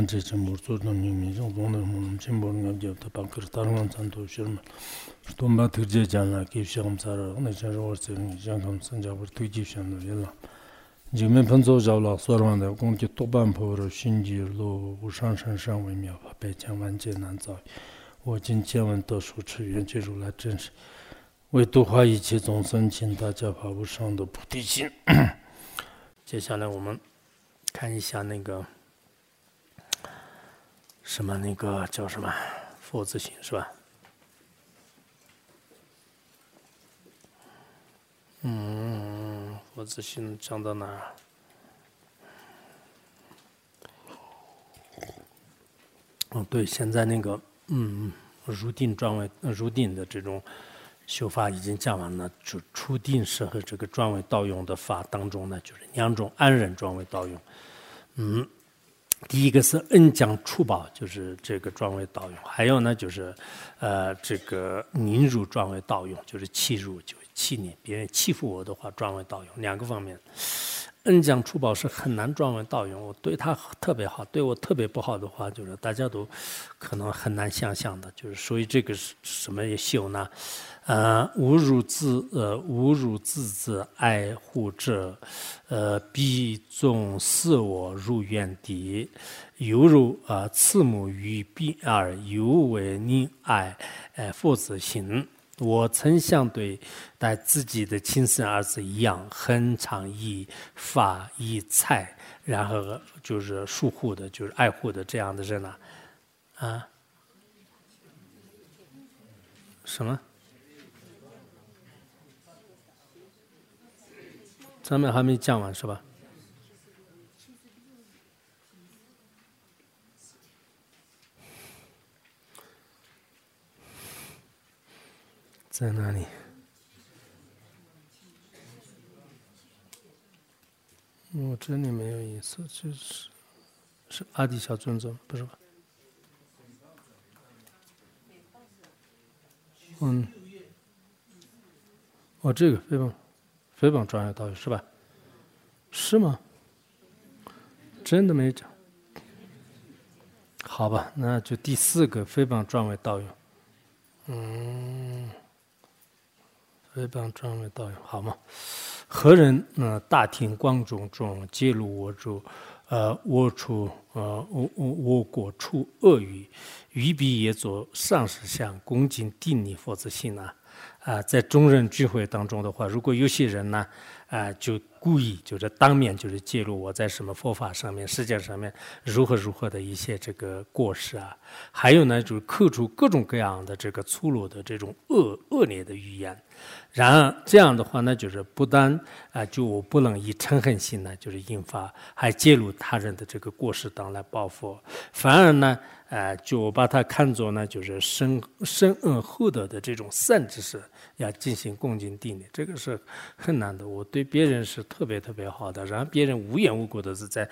jan che che mur tsu dhan nying mi zhong zhong dhan mung chen bor ngab jab ta pa kir tar ngan tsan to shir ma shtom ba tir je jan la kip shagam tsara ngana chan rawar tse ngi jan kam san jabar tuk jib shan dhan yalla jik men pan tso zhaw la suar wan da gong ki tok ban po ro shin ji lo u shang shang shang wei miao pa pe chan wan je nan zao wo jin chen wan to shu chi yuan che ru la zhen shi wei du hua yi qi zong san qin da jia pa wu shang de pu ti xin 接下来我们看一下那个。什么那个叫什么佛字形是吧？嗯，佛字形讲到哪？哦，对，现在那个嗯，入定转位入定的这种修法已经讲完了，就初定式和这个转位道用的法当中呢，就是两种安忍转位道用，嗯。第一个是恩将出宝，就是这个转为道用；还有呢，就是，呃，这个宁辱转为道用，就是欺辱，就是欺你，别人欺负我的话，转为道用。两个方面，恩将出宝是很难转为道用。我对他特别好，对我特别不好的话，就是大家都可能很难想象的。就是所以这个是什么修呢？呃，侮辱自呃，侮辱自自爱护者，呃，必纵视我入怨敌，犹如啊，慈母于彼而犹为溺爱，呃，父子心。我曾像对待自己的亲生儿子一样，很常以法以财，然后就是疏护的，就是爱护的这样的人呢，啊，什么？咱们还没讲完是吧？在哪里？我这里没有意思，就是是阿底小尊者，不是吧？嗯，哦，这个对吧？诽谤专业道友是吧？是吗？真的没讲？好吧，那就第四个非谤专为道友。嗯，非谤专为道友，好吗？何人？呃，大庭广众中揭露我主，呃，我出，呃，我我我国出恶语，欲必也作上师相恭敬顶礼佛子心啊。啊，在众人聚会当中的话，如果有些人呢，啊，就故意就是当面就是揭露我在什么佛法上面、世界上面如何如何的一些这个过失啊，还有呢，就是刻出各种各样的这个粗鲁的这种恶恶劣的语言。然而这样的话呢，就是不但啊，就我不能以嗔恨心呢，就是引发，还揭露他人的这个过失当来报复，反而呢。哎，就把它看作呢，就是深深恩厚德的这种善知识，要进行恭敬顶礼，这个是很难的。我对别人是特别特别好的，然后别人无缘无故的是在。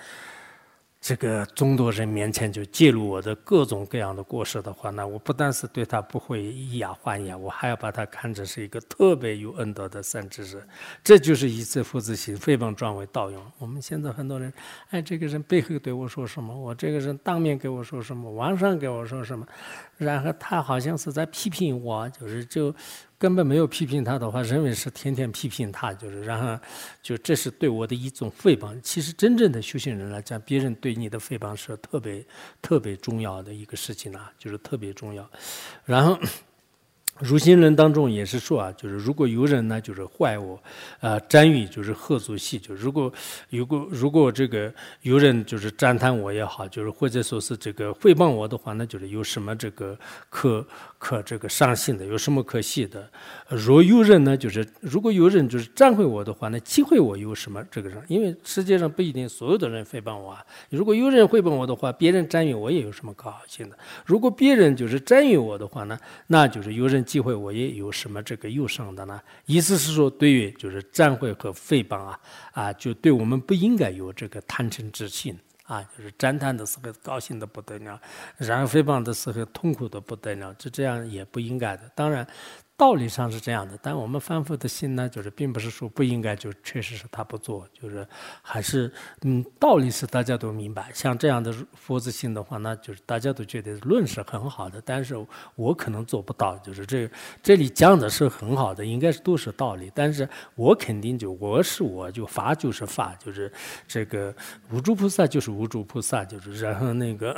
这个众多人面前就揭露我的各种各样的过失的话，那我不但是对他不会以牙还牙，我还要把他看成是一个特别有恩德的善知识。这就是以这父子心诽谤转为盗用。我们现在很多人，哎，这个人背后对我说什么，我这个人当面给我说什么，网上给我说什么，然后他好像是在批评我，就是就。根本没有批评他的话，认为是天天批评他，就是然后就这是对我的一种诽谤。其实真正的修行人来讲，别人对你的诽谤是特别特别重要的一个事情啊，就是特别重要。然后。如心人当中也是说啊，就是如果有人呢，就是坏我，啊，赞誉就是贺足戏，就如果如果如果这个有人就是赞叹我也好，就是或者说是这个诽谤我的话，那就是有什么这个可可这个伤心的，有什么可喜的？若有人呢，就是如果有人就是赞毁我的话，那忌讳我有什么这个人？因为世界上不一定所有的人诽谤我啊。如果有人诽谤我的话，别人赞誉我也有什么高兴的？如果别人就是赞誉我的话呢，那就是有人。机会我也有什么这个忧伤的呢？意思是说，对于就是忏悔和诽谤啊啊，就对我们不应该有这个贪嗔之心啊，就是赞叹的时候高兴的不得了，然后诽谤的时候痛苦的不得了，就这样也不应该的。当然，道理上是这样的，但我们反复的心呢，就是并不是说不应该，就确实是他不做，就是还是嗯，道理是大家都明白。像这样的佛子心的话，那就是大家都觉得论是很好的，但是我可能做不到。就是这这里讲的是很好的，应该是都是道理，但是我肯定就我是我就法就是法，就是这个无诸菩萨就是无诸菩萨，就是然后那个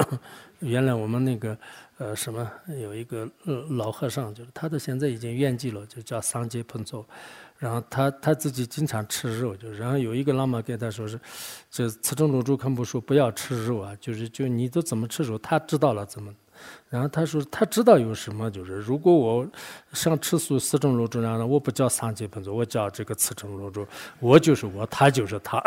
原来我们那个。呃，什么有一个老和尚，就是他的现在已经圆寂了，就叫桑杰彭措。然后他他自己经常吃肉，就然后有一个喇嘛跟他说是，这此种龙珠堪布说不要吃肉啊，就是就你都怎么吃肉，他知道了怎么。然后他说他知道有什么，就是如果我想吃素四种肉珠，然后我不叫桑杰彭措，我叫这个此种龙珠，我就是我，他就是他，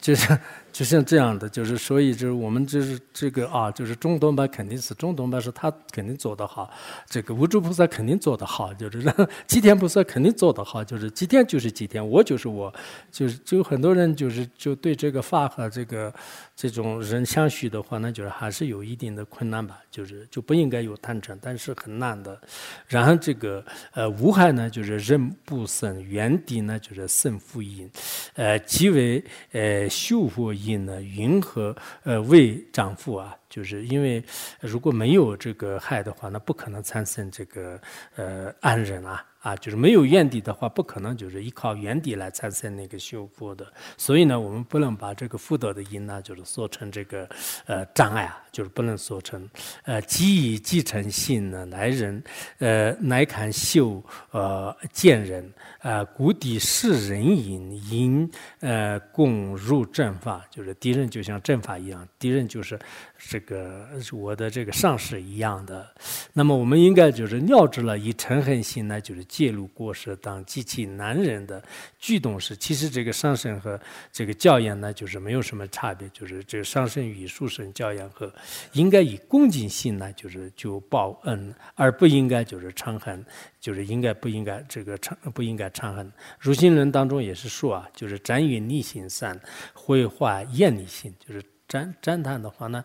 就是。就像这样的，就是所以就是我们就是这个啊，就是中东版肯定是中东版是他肯定做得好，这个无诸菩萨肯定做得好，就是让吉天菩萨肯定做得好，就是吉天就是吉天，我就是我，就是就很多人就是就对这个法和这个这种人相续的话，那就是还是有一定的困难吧，就是就不应该有贪嗔，但是很难的。然后这个呃无害呢，就是人不生，原地呢就是 生福音，呃即为呃修佛。引呢，云和呃为长父啊，就是因为如果没有这个害的话，那不可能产生这个呃安忍啊。啊，就是没有原地的话，不可能就是依靠原地来产生那个修复的。所以呢，我们不能把这个福德的因呢，就是说成这个呃障碍啊，就是不能说成呃即以即成性呢来人呃来看修呃见人啊，谷底是人因因呃共入正法，就是敌人就像正法一样，敌人就是这这个我的这个上司一样的。那么我们应该就是尿知了以嗔恨心呢，就是。介入过失当激起男人的举动时，其实这个上身和这个教养呢，就是没有什么差别，就是这个上身与书生教养和应该以恭敬心呢，就是就报恩，而不应该就是嗔恨，就是应该不应该这个嗔不应该嗔恨。如心论当中也是说啊，就是瞻于逆心善，毁坏厌离心，就是赞赞叹的话呢。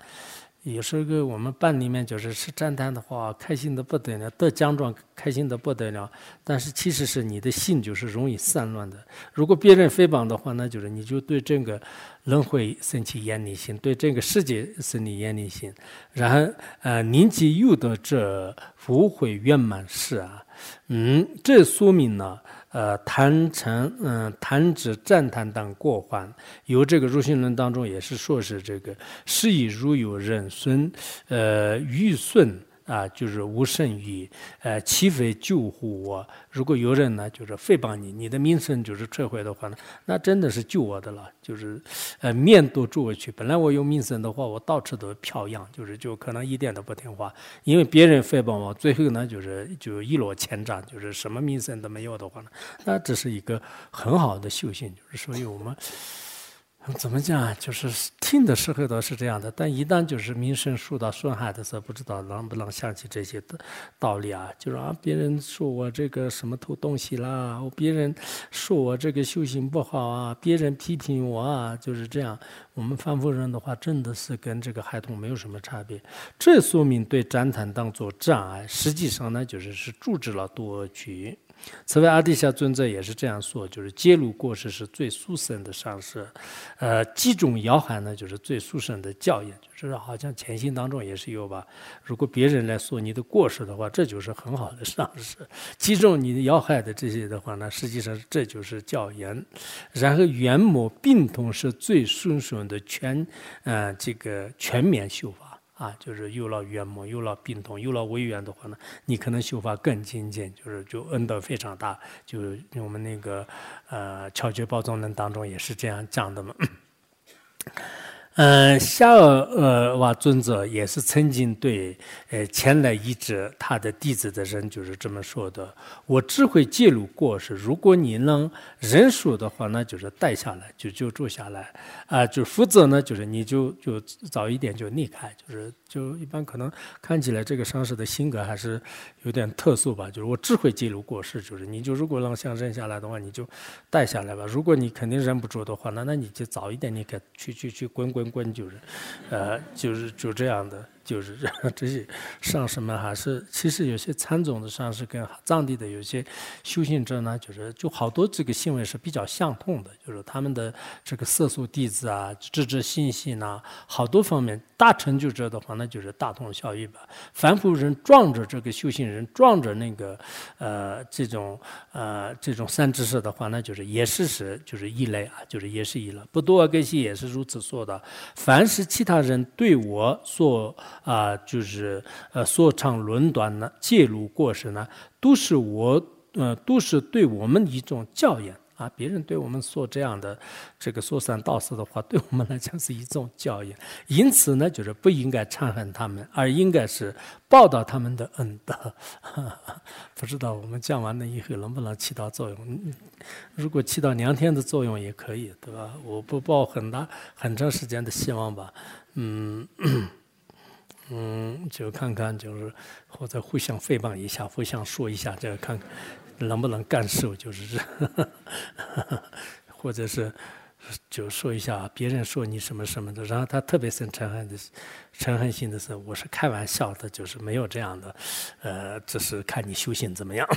有时候我们班里面就是是赞叹的话，开心的不得了，得奖状开心的不得了。但是其实是你的心就是容易散乱的。如果别人诽谤的话，那就是你就对这个轮回生起厌离心，对这个世界生起厌离心。然后呃，年纪有的这不会圆满事啊。嗯，这说明呢。呃，谈成，嗯，谈指、赞叹当过患，有这个入心论当中也是说是这个，是以如有人孙，呃，欲顺。啊，就是无甚于，呃，岂非救护我？如果有人呢，就是诽谤你，你的名声就是撤回的话呢，那真的是救我的了。就是，呃，面都住回去。本来我有名声的话，我到处都飘扬，就是就可能一点都不听话。因为别人诽谤我，最后呢，就是就一落千丈，就是什么名声都没有的话呢，那这是一个很好的修行。就是所以我们。怎么讲？就是听的时候都是这样的，但一旦就是名声受到损害的时候，不知道能不能想起这些的道理啊？就是啊，别人说我这个什么偷东西啦，别人说我这个修行不好啊，别人批评我啊，就是这样。我们凡夫人的话，真的是跟这个孩童没有什么差别。这说明对赞叹当做障碍，实际上呢，就是是阻止了多取。此外，阿底峡尊者也是这样说，就是揭露过失是最殊胜的上师，呃，击中要害呢，就是最殊胜的教育，就是好像潜心当中也是有吧。如果别人来说你的过失的话，这就是很好的上师；击中你的要害的这些的话呢，实际上这就是教言。然后圆魔病痛是最顺顺的全，呃，这个全面修法。啊，就是有了圆满，有了病痛，有了违缘的话呢，你可能修法更精进，就是就恩德非常大。就我们那个呃《巧觉宝藏论》当中也是这样讲的嘛。嗯，夏尔呃瓦尊者也是曾经对呃前来医治他的弟子的人就是这么说的：我只会记录过失，如果你能认输的话，那就是带下来，就就住下来啊；就否则呢，就是你就就早一点就离开，就是。就一般可能看起来这个上师的性格还是有点特殊吧。就是我只会记录过失，就是你就如果能想忍下来的话，你就带下来吧。如果你肯定忍不住的话，那那你就早一点，你可去去去滚滚关，就是，呃，就是就这样的。就是这些上师们还是，其实有些参总的上师跟藏地的有些修行者呢，就是就好多这个行为是比较相通的，就是他们的这个色素弟子啊、智智信息呐，好多方面大成就者的话，那就是大同小异吧。凡夫人撞着这个修行人，撞着那个呃这种呃这种三知识的话，那就是也是是就是异类啊，就是也是异类。不多根西也是如此说的。凡是其他人对我所啊，就是呃，说长论短呢，介入过失呢，都是我呃，都是对我们一种教养啊。别人对我们说这样的这个说三道四的话，对我们来讲是一种教养。因此呢，就是不应该憎恨他们，而应该是报答他们的恩德。不知道我们讲完了以后能不能起到作用？如果起到两天的作用也可以，对吧？我不抱很大很长时间的希望吧。嗯。嗯，就看看，就是或者互相诽谤一下，互相说一下，这个看能不能干受，就是这，或者是就说一下别人说你什么什么的，然后他特别生嗔恨的、嗔恨心的时候，我是开玩笑的，就是没有这样的，呃，只是看你修行怎么样。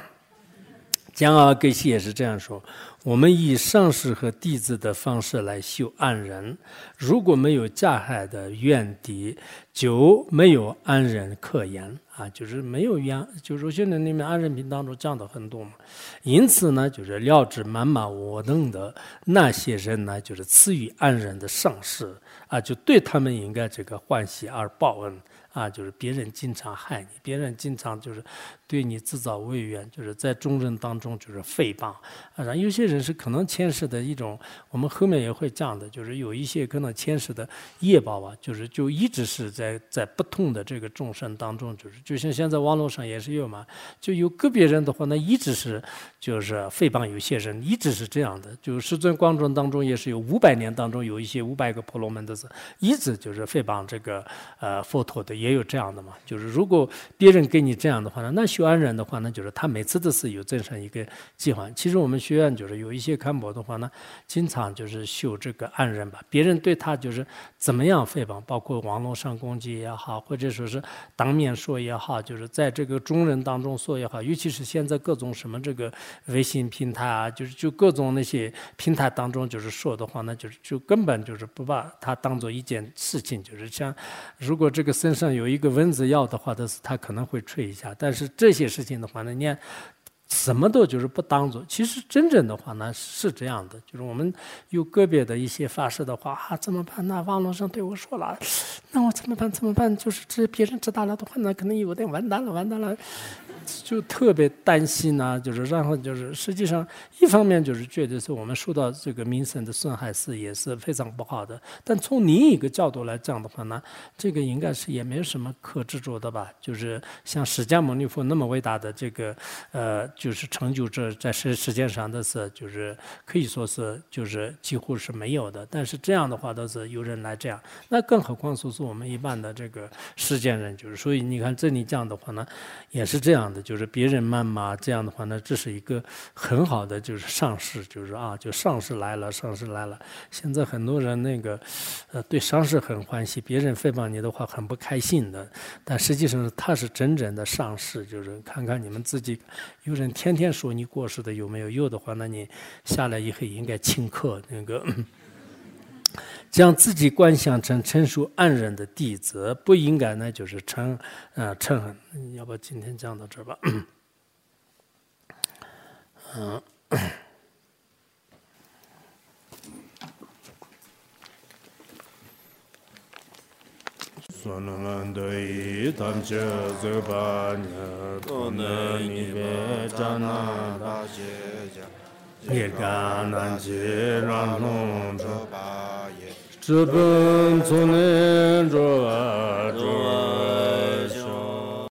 江阿格西也是这样说：我们以上师和弟子的方式来修安忍，如果没有加害的怨敌，就没有安忍可言啊，就是没有怨。就是现在里面安忍品当中讲的很多嘛，因此呢，就是料知满满我等的那些人呢，就是赐予安忍的上师啊，就对他们应该这个欢喜而报恩。啊，就是别人经常害你，别人经常就是对你制造威怨，就是在众人当中就是诽谤。啊，有些人是可能前世的一种，我们后面也会讲的，就是有一些可能前世的业报啊，就是就一直是在在不同的这个众生当中，就是就像现在网络上也是有嘛，就有个别人的话，那一直是就是诽谤有些人，一直是这样的。就是世尊光中当中也是有五百年当中有一些五百个婆罗门的子，一直就是诽谤这个呃佛陀的。也有这样的嘛，就是如果别人给你这样的话呢，那修安忍的话呢，就是他每次都是有这样一个计划。其实我们学院就是有一些看博的话呢，经常就是修这个安忍吧。别人对他就是怎么样诽谤，包括网络上攻击也好，或者说是当面说也好，就是在这个众人当中说也好，尤其是现在各种什么这个微信平台啊，就是就各种那些平台当中就是说的话，那就是就根本就是不把他当做一件事情，就是像如果这个身上。有一个蚊子药的话，它是它可能会吹一下，但是这些事情的话呢，你看什么都就是不当做。其实真正的话呢是这样的，就是我们有个别的一些发誓的话啊，怎么办？那网络上对我说了，那我怎么办？怎么办？就是这别人知道了的话，那可能有点完蛋了，完蛋了。就特别担心呢，就是然后就是实际上一方面就是觉得是我们受到这个民生的损害是也是非常不好的，但从另一个角度来讲的话呢，这个应该是也没有什么可执着的吧。就是像释迦牟尼佛那么伟大的这个呃，就是成就者在世世界上的是就是可以说是就是几乎是没有的。但是这样的话都是有人来这样，那更何况说是我们一般的这个世间人，就是所以你看这里讲的话呢，也是这样的。就是别人谩骂这样的话呢，这是一个很好的就是上市，就是啊，就上市来了，上市来了。现在很多人那个，呃，对上市很欢喜，别人诽谤你的话很不开心的。但实际上他是真正的上市，就是看看你们自己，有人天天说你过世的有没有？有的话，那你下来以后应该请客那个。将自己观想成成熟安忍的弟子，不应该呢，就是称呃称。要不今天讲到这儿吧。嗯。zhubun zunen zhuwa